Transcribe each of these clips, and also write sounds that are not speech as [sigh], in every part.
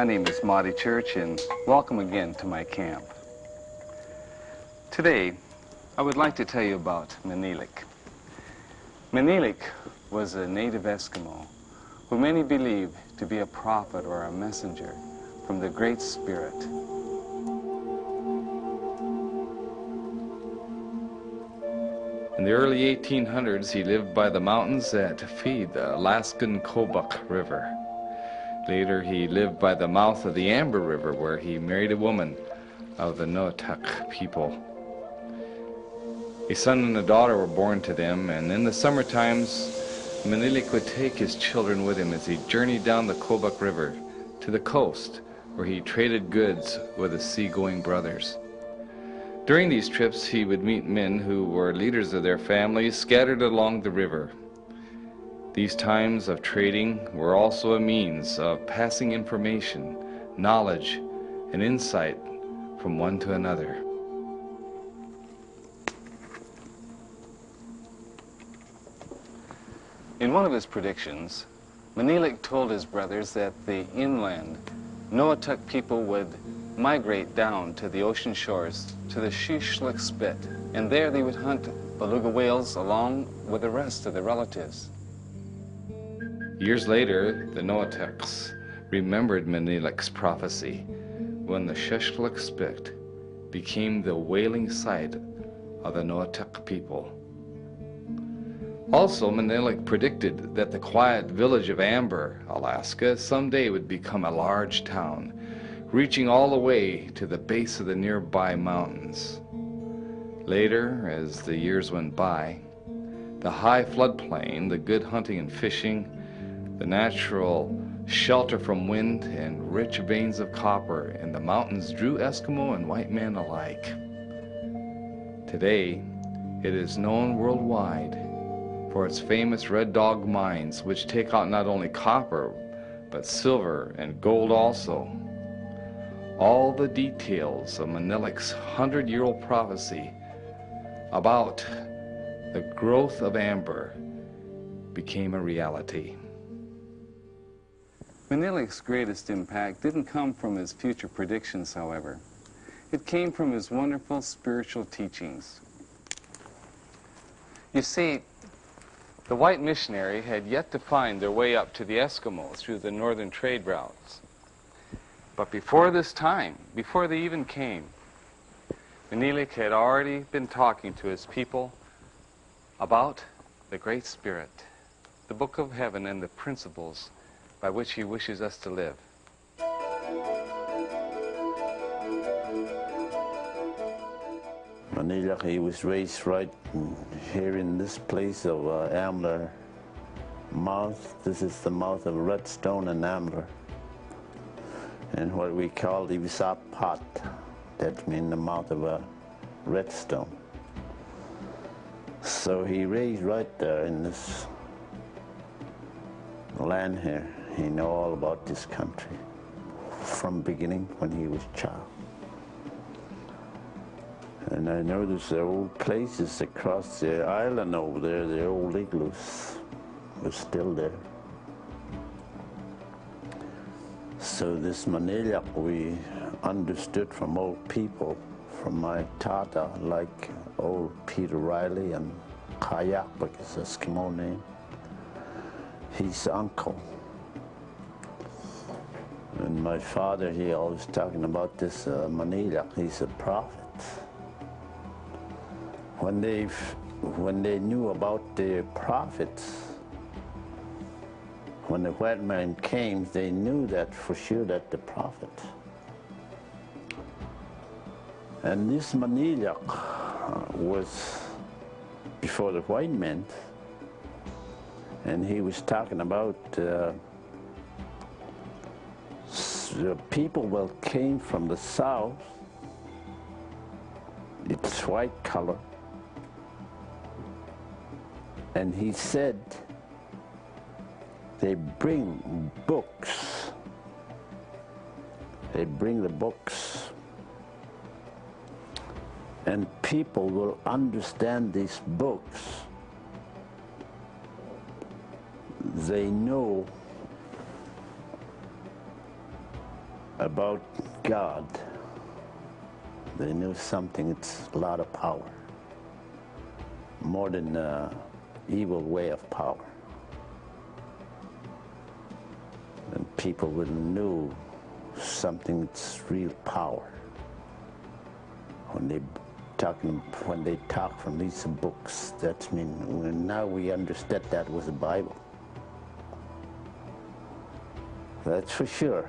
My name is Marty Church, and welcome again to my camp. Today, I would like to tell you about Manilik. Manilik was a native Eskimo who many believe to be a prophet or a messenger from the Great Spirit. In the early 1800s, he lived by the mountains that feed the Alaskan Kobuk River. Later, he lived by the mouth of the Ambler River, where he married a woman of the Noatak people. A son and a daughter were born to them, and in the summer times, Manilik would take his children with him as he journeyed down the Kobuk River to the coast, where he traded goods with his seagoing brothers. During these trips, he would meet men who were leaders of their families scattered along the river. These times of trading were also a means of passing information, knowledge, and insight from one to another. In one of his predictions, Manilik told his brothers that the inland Noatak people would migrate down to the ocean shores to the Sheshalik Spit, and there they would hunt beluga whales along with the rest of their relatives. Years later, the Noataks remembered Manilik's prophecy when the Sheshalik Spit became the whaling site of the Noatak people. Also, Manilik predicted that the quiet village of Ambler, Alaska, someday would become a large town, reaching all the way to the base of the nearby mountains. Later, as the years went by, the high floodplain, the good hunting and fishing, the natural shelter from wind, and rich veins of copper in the mountains drew Eskimo and white men alike. Today, it is known worldwide for its famous Red Dog mines, which take out not only copper, but silver and gold also. All the details of Manilik's hundred-year-old prophecy about the growth of Ambler became a reality. Manilik's greatest impact didn't come from his future predictions, however. It came from his wonderful spiritual teachings. You see, the white missionary had yet to find their way up to the Eskimos through the northern trade routes. But before this time, before they even came, Manilik had already been talking to his people about the Great Spirit, the book of heaven, and the principles by which he wishes us to live. Manilik, he was raised right here in this place of uh, mouth. This is the mouth of Redstone and Ambler. And what we call the Visap pot, that means the mouth of a redstone. So he raised right there in this land here. He knew all about this country from beginning when he was child. And I noticed the old places across the island over there, the old igloos were still there. So this Manila we understood from old people, from my tata, like old Peter Riley and Kayak, because Eskimo name. His uncle. And my father, he always talking about this uh, Manila. He's a prophet when they when they knew about the prophets, when the white man came, they knew that for sure that the prophet. And this Manilyuk was before the white man, and he was talking about uh, the people that came from the south, it's white color, and he said, they bring books. They bring the books. And people will understand these books. They know about God. They knew something, it's a lot of power. More than uh, evil way of power. And people would knew something that's real power. When they talking when they talk from these books, that's mean now we understand that was the Bible. That's for sure.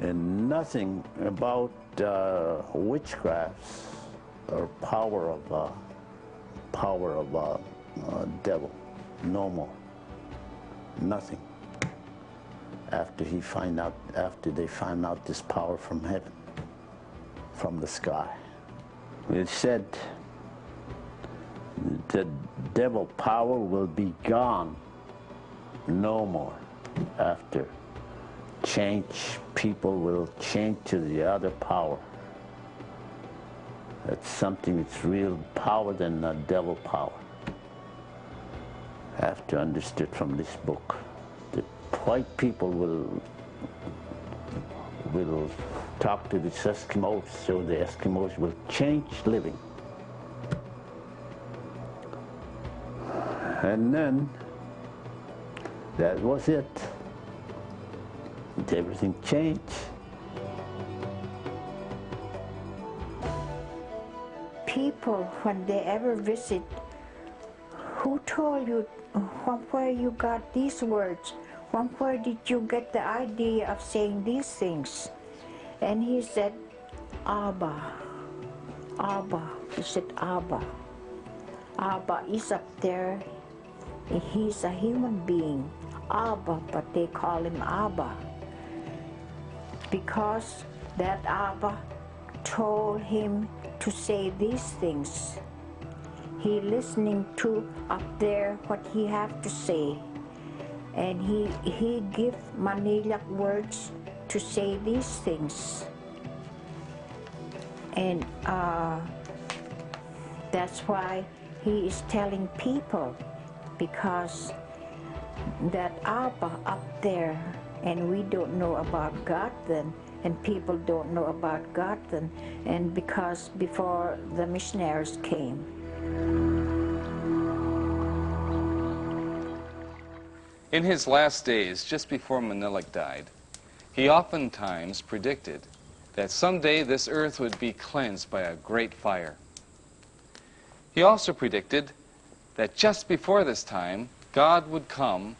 And nothing about uh, witchcrafts or power of uh, power of uh, uh, devil. No more. Nothing. After he find out, after they find out this power from heaven, from the sky, it said the devil power will be gone no more after change people will change to the other power. That's something that's real power than the devil power. I have to understand from this book the white people will will talk to the Eskimos so the Eskimos will change living. And then that was it. Everything changed. People, when they ever visit, who told you from where you got these words? From where did you get the idea of saying these things? And he said, Abba, Abba. He said, Abba. Abba is up there. He's a human being. Abba, but they call him Abba. Because that Abba told him to say these things. He listening to up there what he have to say. And he he give Manilak words to say these things. And uh, that's why he is telling people because that Abba up there, and we don't know about God then, and people don't know about God then, and because before the missionaries came. In his last days, just before Menelik died, he oftentimes predicted that someday this earth would be cleansed by a great fire. He also predicted that just before this time, God would come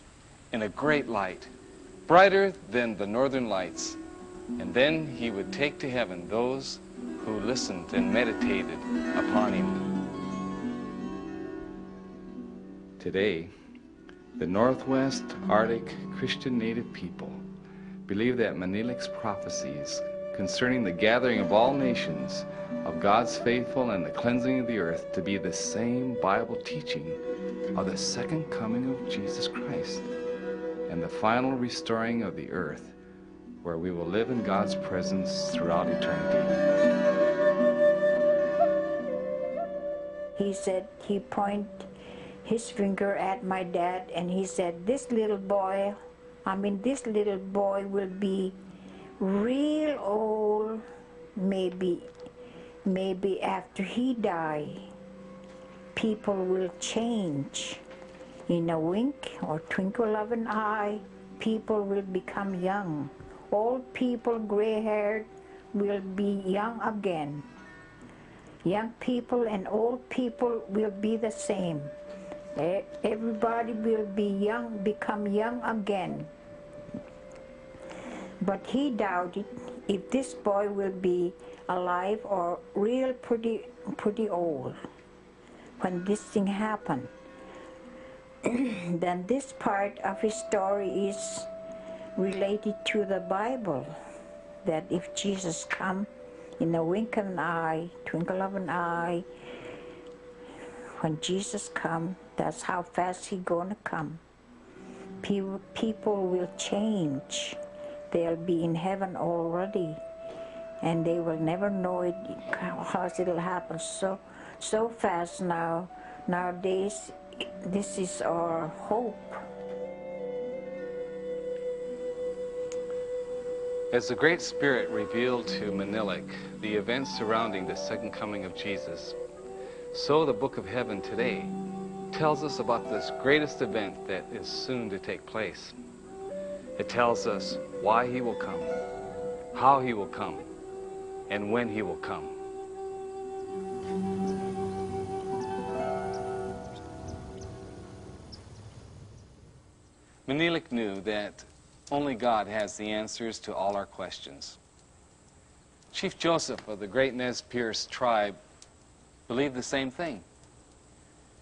in a great light, brighter than the northern lights, and then he would take to heaven those who listened and meditated upon him. Today, the Northwest Arctic Christian Native people believe that Menelik's prophecies concerning the gathering of all nations, of God's faithful and the cleansing of the earth to be the same Bible teaching of the second coming of Jesus Christ and the final restoring of the earth where we will live in God's presence throughout eternity. He said, he pointed his finger at my dad and he said, this little boy, I mean, this little boy will be real old, maybe, maybe after he die, people will change. In a wink or twinkle of an eye, people will become young. Old people, gray-haired, will be young again. Young people and old people will be the same. Everybody will be young, become young again. But he doubted if this boy will be alive or real pretty, pretty old when this thing happened. [coughs] then this part of his story is related to the Bible, that if Jesus come in a wink of an eye, twinkle of an eye, when Jesus come, that's how fast he gonna come. People, people will change. They'll be in heaven already, and they will never know it, how it'll happen so, so fast now. Nowadays, this is our hope. As the Great Spirit revealed to Menelik the events surrounding the second coming of Jesus, so the book of heaven today tells us about this greatest event that is soon to take place. It tells us why he will come, how he will come, and when he will come. Menelik knew that only God has the answers to all our questions. Chief Joseph of the great Nez Perce tribe believed the same thing.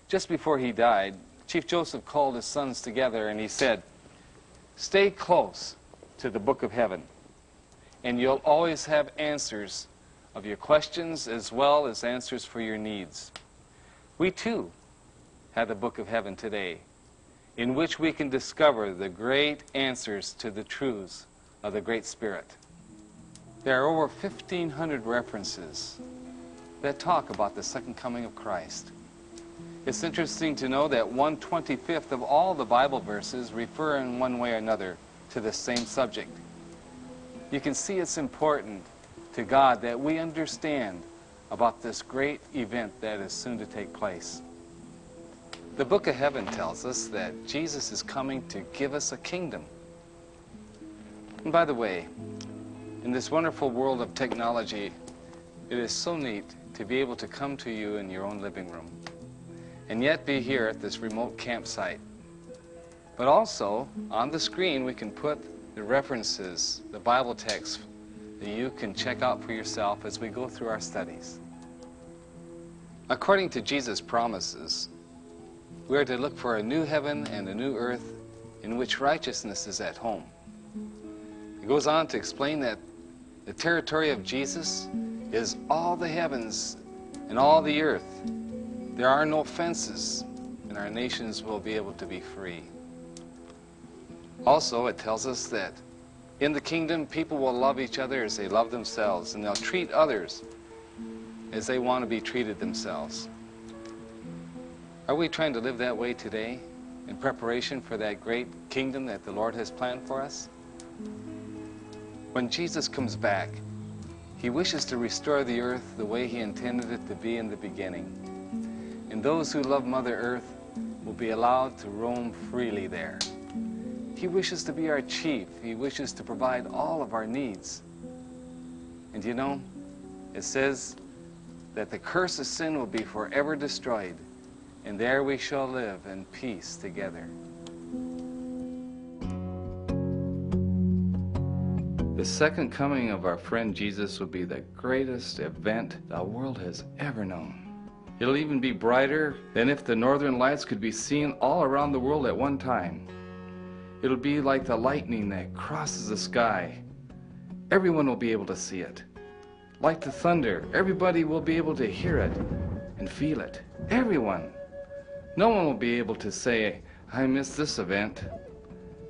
Just before he died, Chief Joseph called his sons together and he said, Stay close to the book of heaven, and you'll always have answers of your questions as well as answers for your needs. We too have the book of heaven today, in which we can discover the great answers to the truths of the Great Spirit. There are over 1,500 references that talk about the second coming of Christ. It's interesting to know that 125th of all the Bible verses refer in one way or another to the same subject. You can see it's important to God that we understand about this great event that is soon to take place. The book of heaven tells us that Jesus is coming to give us a kingdom. And by the way, in this wonderful world of technology, it is so neat to be able to come to you in your own living room and yet be here at this remote campsite. But also, on the screen, we can put the references, the Bible texts that you can check out for yourself as we go through our studies. According to Jesus' promises, we are to look for a new heaven and a new earth in which righteousness is at home. It goes on to explain that the territory of Jesus is all the heavens and all the earth. There are no fences, and our nations will be able to be free. Also, it tells us that in the kingdom, people will love each other as they love themselves, and they'll treat others as they want to be treated themselves. Are we trying to live that way today in preparation for that great kingdom that the Lord has planned for us? When Jesus comes back, he wishes to restore the earth the way he intended it to be in the beginning. And those who love Mother Earth will be allowed to roam freely there. He wishes to be our chief. He wishes to provide all of our needs. And you know, it says that the curse of sin will be forever destroyed, and there we shall live in peace together. The second coming of our friend Jesus will be the greatest event the world has ever known. It'll even be brighter than if the northern lights could be seen all around the world at one time. It'll be like the lightning that crosses the sky. Everyone will be able to see it. Like the thunder, everybody will be able to hear it and feel it. Everyone. No one will be able to say, I missed this event.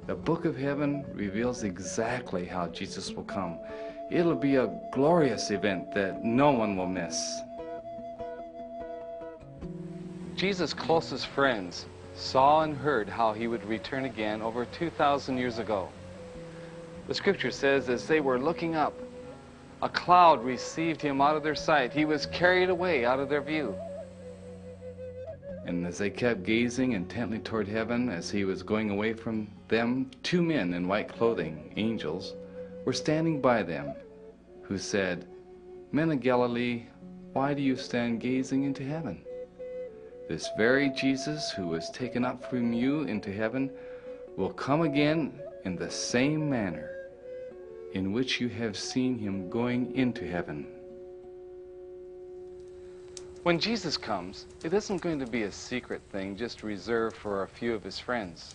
The book of heaven reveals exactly how Jesus will come. It'll be a glorious event that no one will miss. Jesus' closest friends saw and heard how he would return again over 2,000 years ago. The scripture says, as they were looking up, a cloud received him out of their sight. He was carried away out of their view. And as they kept gazing intently toward heaven as he was going away from them, two men in white clothing, angels, were standing by them, who said, Men of Galilee, why do you stand gazing into heaven? This very Jesus who was taken up from you into heaven will come again in the same manner in which you have seen him going into heaven. When Jesus comes, it isn't going to be a secret thing just reserved for a few of his friends.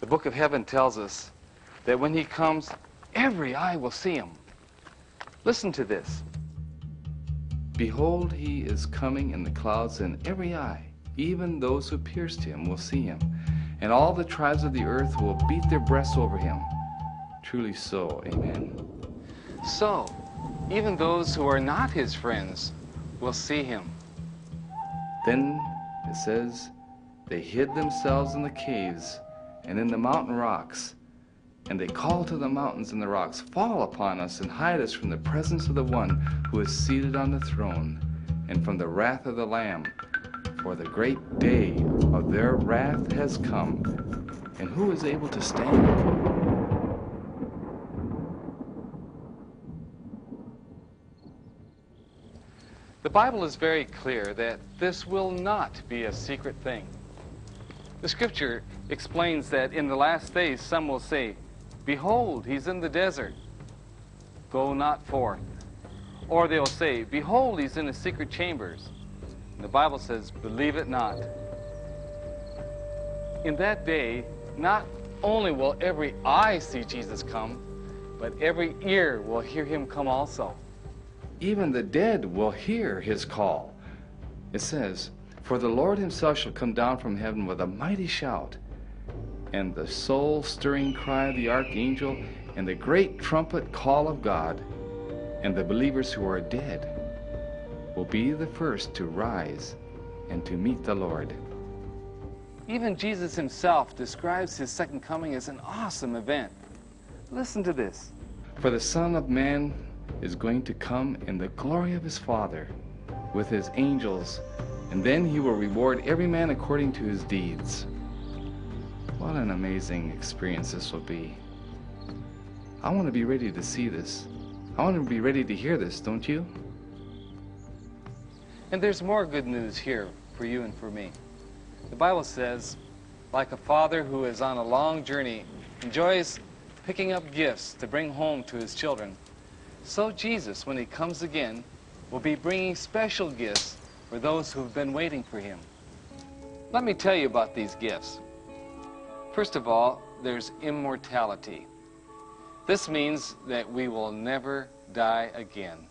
The book of heaven tells us that when he comes, every eye will see him. Listen to this. Behold, he is coming in the clouds, and every eye, even those who pierced him, will see him. And all the tribes of the earth will beat their breasts over him. Truly so, amen. So, even those who are not his friends will see him. Then it says, they hid themselves in the caves and in the mountain rocks And they call to the mountains and the rocks, Fall upon us and hide us from the presence of the one who is seated on the throne and from the wrath of the Lamb. For the great day of their wrath has come. And who is able to stand? The Bible is very clear that this will not be a secret thing. The scripture explains that in the last days some will say, Behold, he's in the desert. Go not forth. Or they'll say, Behold, he's in the secret chambers. And the Bible says, Believe it not. In that day, not only will every eye see Jesus come, but every ear will hear him come also. Even the dead will hear his call. It says, For the Lord himself shall come down from heaven with a mighty shout, and the soul stirring cry of the archangel, and the great trumpet call of God, and the believers who are dead will be the first to rise and to meet the Lord. Even Jesus himself describes his second coming as an awesome event. Listen to this. For the Son of Man is going to come in the glory of his Father with his angels, and then he will reward every man according to his deeds. What an amazing experience this will be. I want to be ready to see this. I want to be ready to hear this, don't you? And there's more good news here for you and for me. The Bible says, like a father who is on a long journey enjoys picking up gifts to bring home to his children, so Jesus, when he comes again, will be bringing special gifts for those who've been waiting for him. Let me tell you about these gifts. First of all, there's immortality. This means that we will never die again.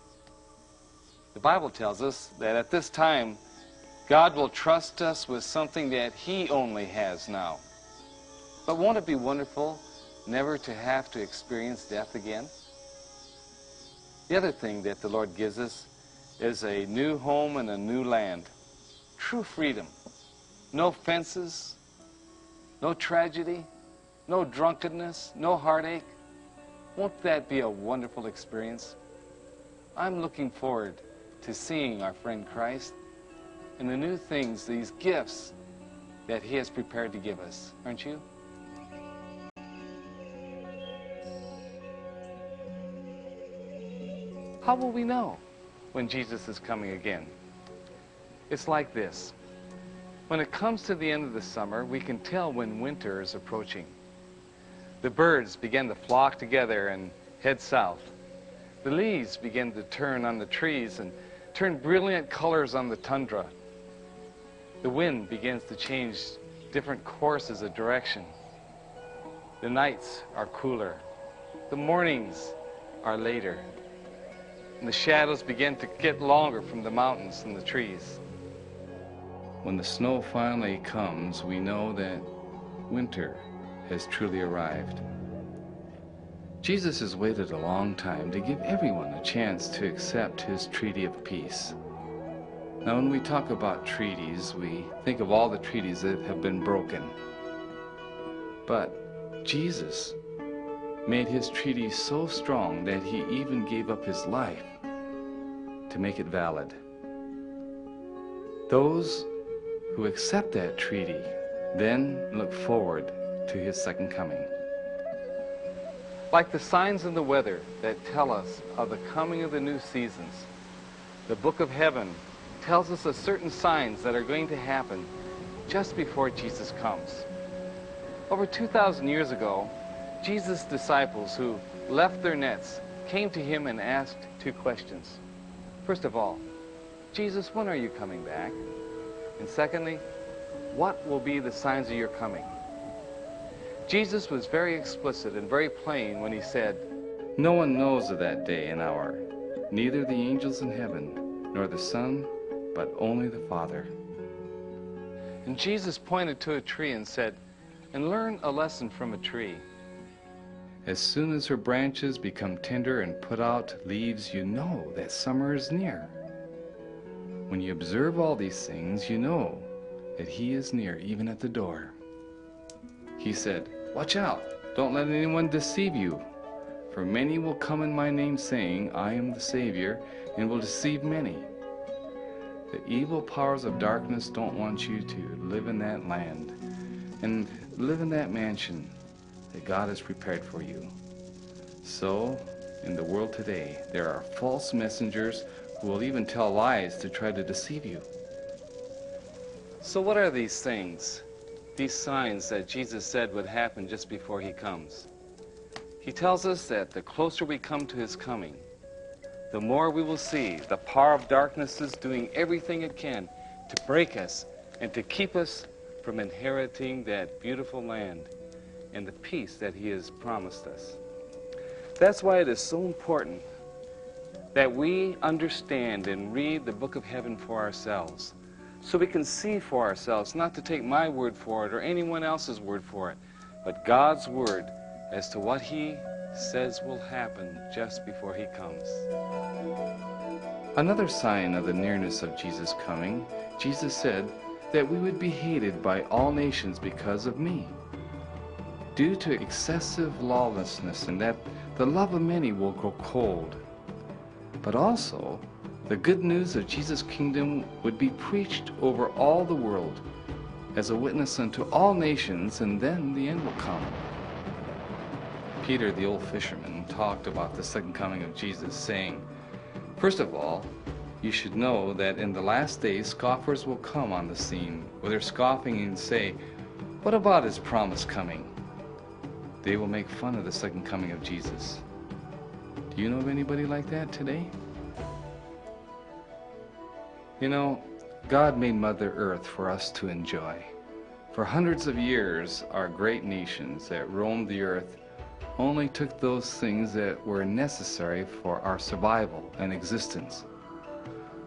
The Bible tells us that at this time, God will trust us with something that He only has now. But won't it be wonderful never to have to experience death again? The other thing that the Lord gives us is a new home and a new land. True freedom. No fences, no tragedy, no drunkenness, no heartache. Won't that be a wonderful experience? I'm looking forward to seeing our friend Christ and the new things, these gifts that he has prepared to give us. Aren't you? How will we know when Jesus is coming again? It's like this. When it comes to the end of the summer, we can tell when winter is approaching. The birds begin to flock together and head south. The leaves begin to turn on the trees and turn brilliant colors on the tundra. The wind begins to change different courses of direction. The nights are cooler. The mornings are later. And the shadows begin to get longer from the mountains and the trees. When the snow finally comes, we know that winter has truly arrived. Jesus has waited a long time to give everyone a chance to accept his treaty of peace. Now, when we talk about treaties, we think of all the treaties that have been broken. But Jesus made his treaty so strong that he even gave up his life to make it valid. Those who accept that treaty then look forward to his second coming. Like the signs in the weather that tell us of the coming of the new seasons, the book of heaven tells us of certain signs that are going to happen just before Jesus comes. Over 2,000 years ago, Jesus' disciples who left their nets came to him and asked two questions. First of all, Jesus, when are you coming back? And secondly, what will be the signs of your coming? Jesus was very explicit and very plain when he said, No one knows of that day and hour, neither the angels in heaven, nor the Son, but only the Father. And Jesus pointed to a tree and said, And learn a lesson from a tree. As soon as her branches become tender and put out leaves, you know that summer is near. When you observe all these things, you know that he is near, even at the door. He said, Watch out, Don't let anyone deceive you. For many will come in my name, saying, I am the Savior, and will deceive many. The evil powers of darkness don't want you to live in that land and live in that mansion that God has prepared for you. So, in the world today, there are false messengers who will even tell lies to try to deceive you. So, what are these things? These signs that Jesus said would happen just before he comes? He tells us that the closer we come to his coming, the more we will see the power of darkness is doing everything it can to break us and to keep us from inheriting that beautiful land and the peace that he has promised us. That's why it is so important that we understand and read the book of heaven for ourselves so we can see for ourselves, not to take my word for it or anyone else's word for it, but God's word as to what he says will happen just before he comes. Another sign of the nearness of Jesus' coming, Jesus said that we would be hated by all nations because of me. Due to excessive lawlessness, and that the love of many will grow cold. But also, the good news of Jesus' kingdom would be preached over all the world as a witness unto all nations, and then the end will come. Peter, the old fisherman, talked about the second coming of Jesus, saying, First of all, you should know that in the last days scoffers will come on the scene, with their scoffing and say, What about his promise coming? They will make fun of the second coming of Jesus. Do you know of anybody like that today? You know, God made Mother Earth for us to enjoy. For hundreds of years, our great nations that roamed the earth only took those things that were necessary for our survival and existence.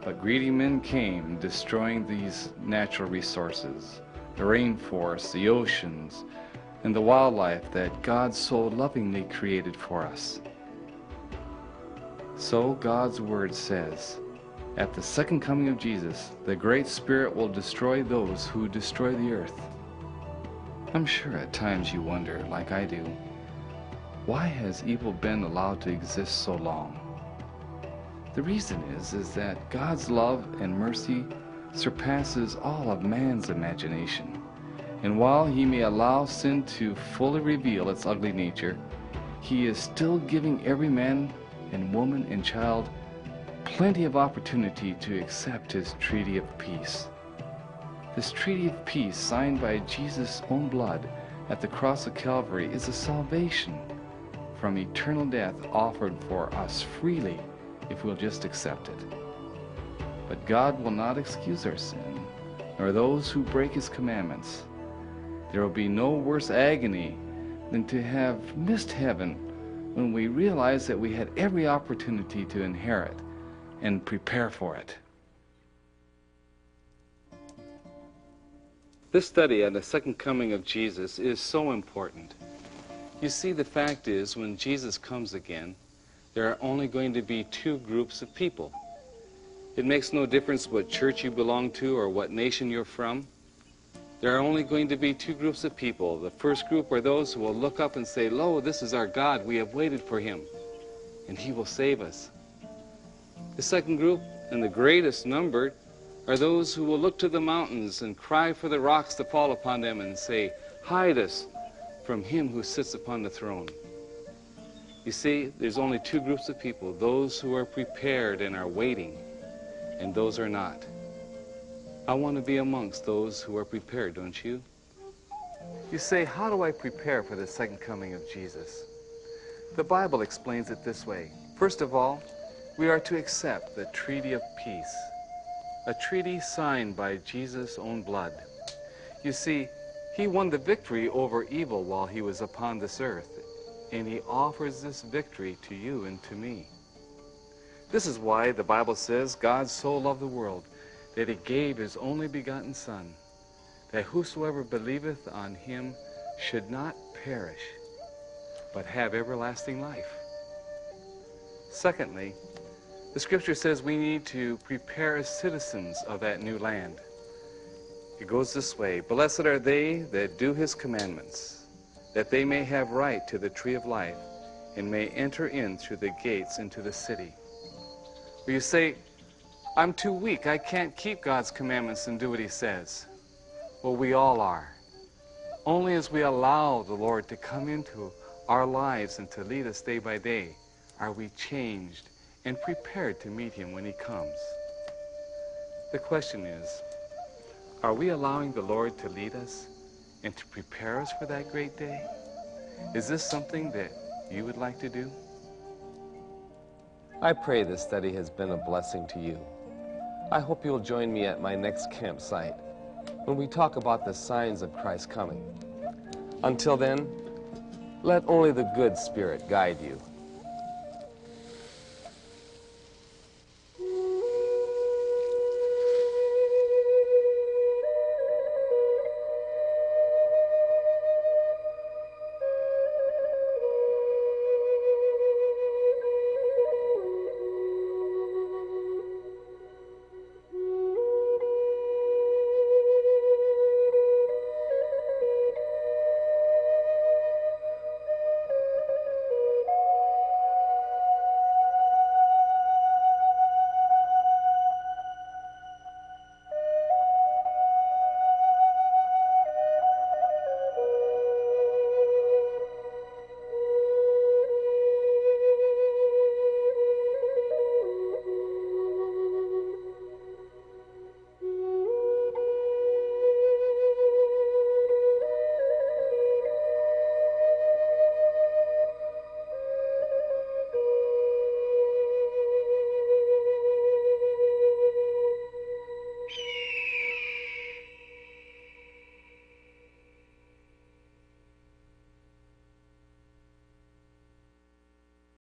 But greedy men came, destroying these natural resources, the rainforests, the oceans, and the wildlife that God so lovingly created for us. So God's word says, at the second coming of Jesus, the Great Spirit will destroy those who destroy the earth. I'm sure at times you wonder, like I do, why has evil been allowed to exist so long? The reason is, is that God's love and mercy surpasses all of man's imagination. And while he may allow sin to fully reveal its ugly nature, he is still giving every man and woman and child plenty of opportunity to accept his treaty of peace. This treaty of peace, signed by Jesus' own blood at the cross of Calvary, is a salvation from eternal death offered for us freely if we'll just accept it. But God will not excuse our sin, nor those who break his commandments. There will be no worse agony than to have missed heaven when we realize that we had every opportunity to inherit and prepare for it. This study on the second coming of Jesus is so important. You see, the fact is, when Jesus comes again, there are only going to be two groups of people. It makes no difference what church you belong to or what nation you're from. There are only going to be two groups of people. The first group are those who will look up and say, Lo, this is our God. We have waited for him, and he will save us. The second group, and the greatest number, are those who will look to the mountains and cry for the rocks to fall upon them and say, Hide us from him who sits upon the throne. You see, there's only two groups of people those who are prepared and are waiting, and those who are not. I want to be amongst those who are prepared, don't you? You say, How do I prepare for the second coming of Jesus? The Bible explains it this way. First of all, we are to accept the treaty of peace, a treaty signed by Jesus' own blood. You see, he won the victory over evil while he was upon this earth, and he offers this victory to you and to me. This is why the Bible says God so loved the world that he gave his only begotten Son, that whosoever believeth on him should not perish, but have everlasting life. Secondly, the scripture says we need to prepare as citizens of that new land. It goes this way Blessed are they that do his commandments, that they may have right to the tree of life and may enter in through the gates into the city. Or you say, I'm too weak. I can't keep God's commandments and do what He says. Well, we all are. Only as we allow the Lord to come into our lives and to lead us day by day are we changed and prepared to meet Him when He comes. The question is, are we allowing the Lord to lead us and to prepare us for that great day? Is this something that you would like to do? I pray this study has been a blessing to you. I hope you'll join me at my next campsite when we talk about the signs of Christ's coming. Until then, let only the good Spirit guide you.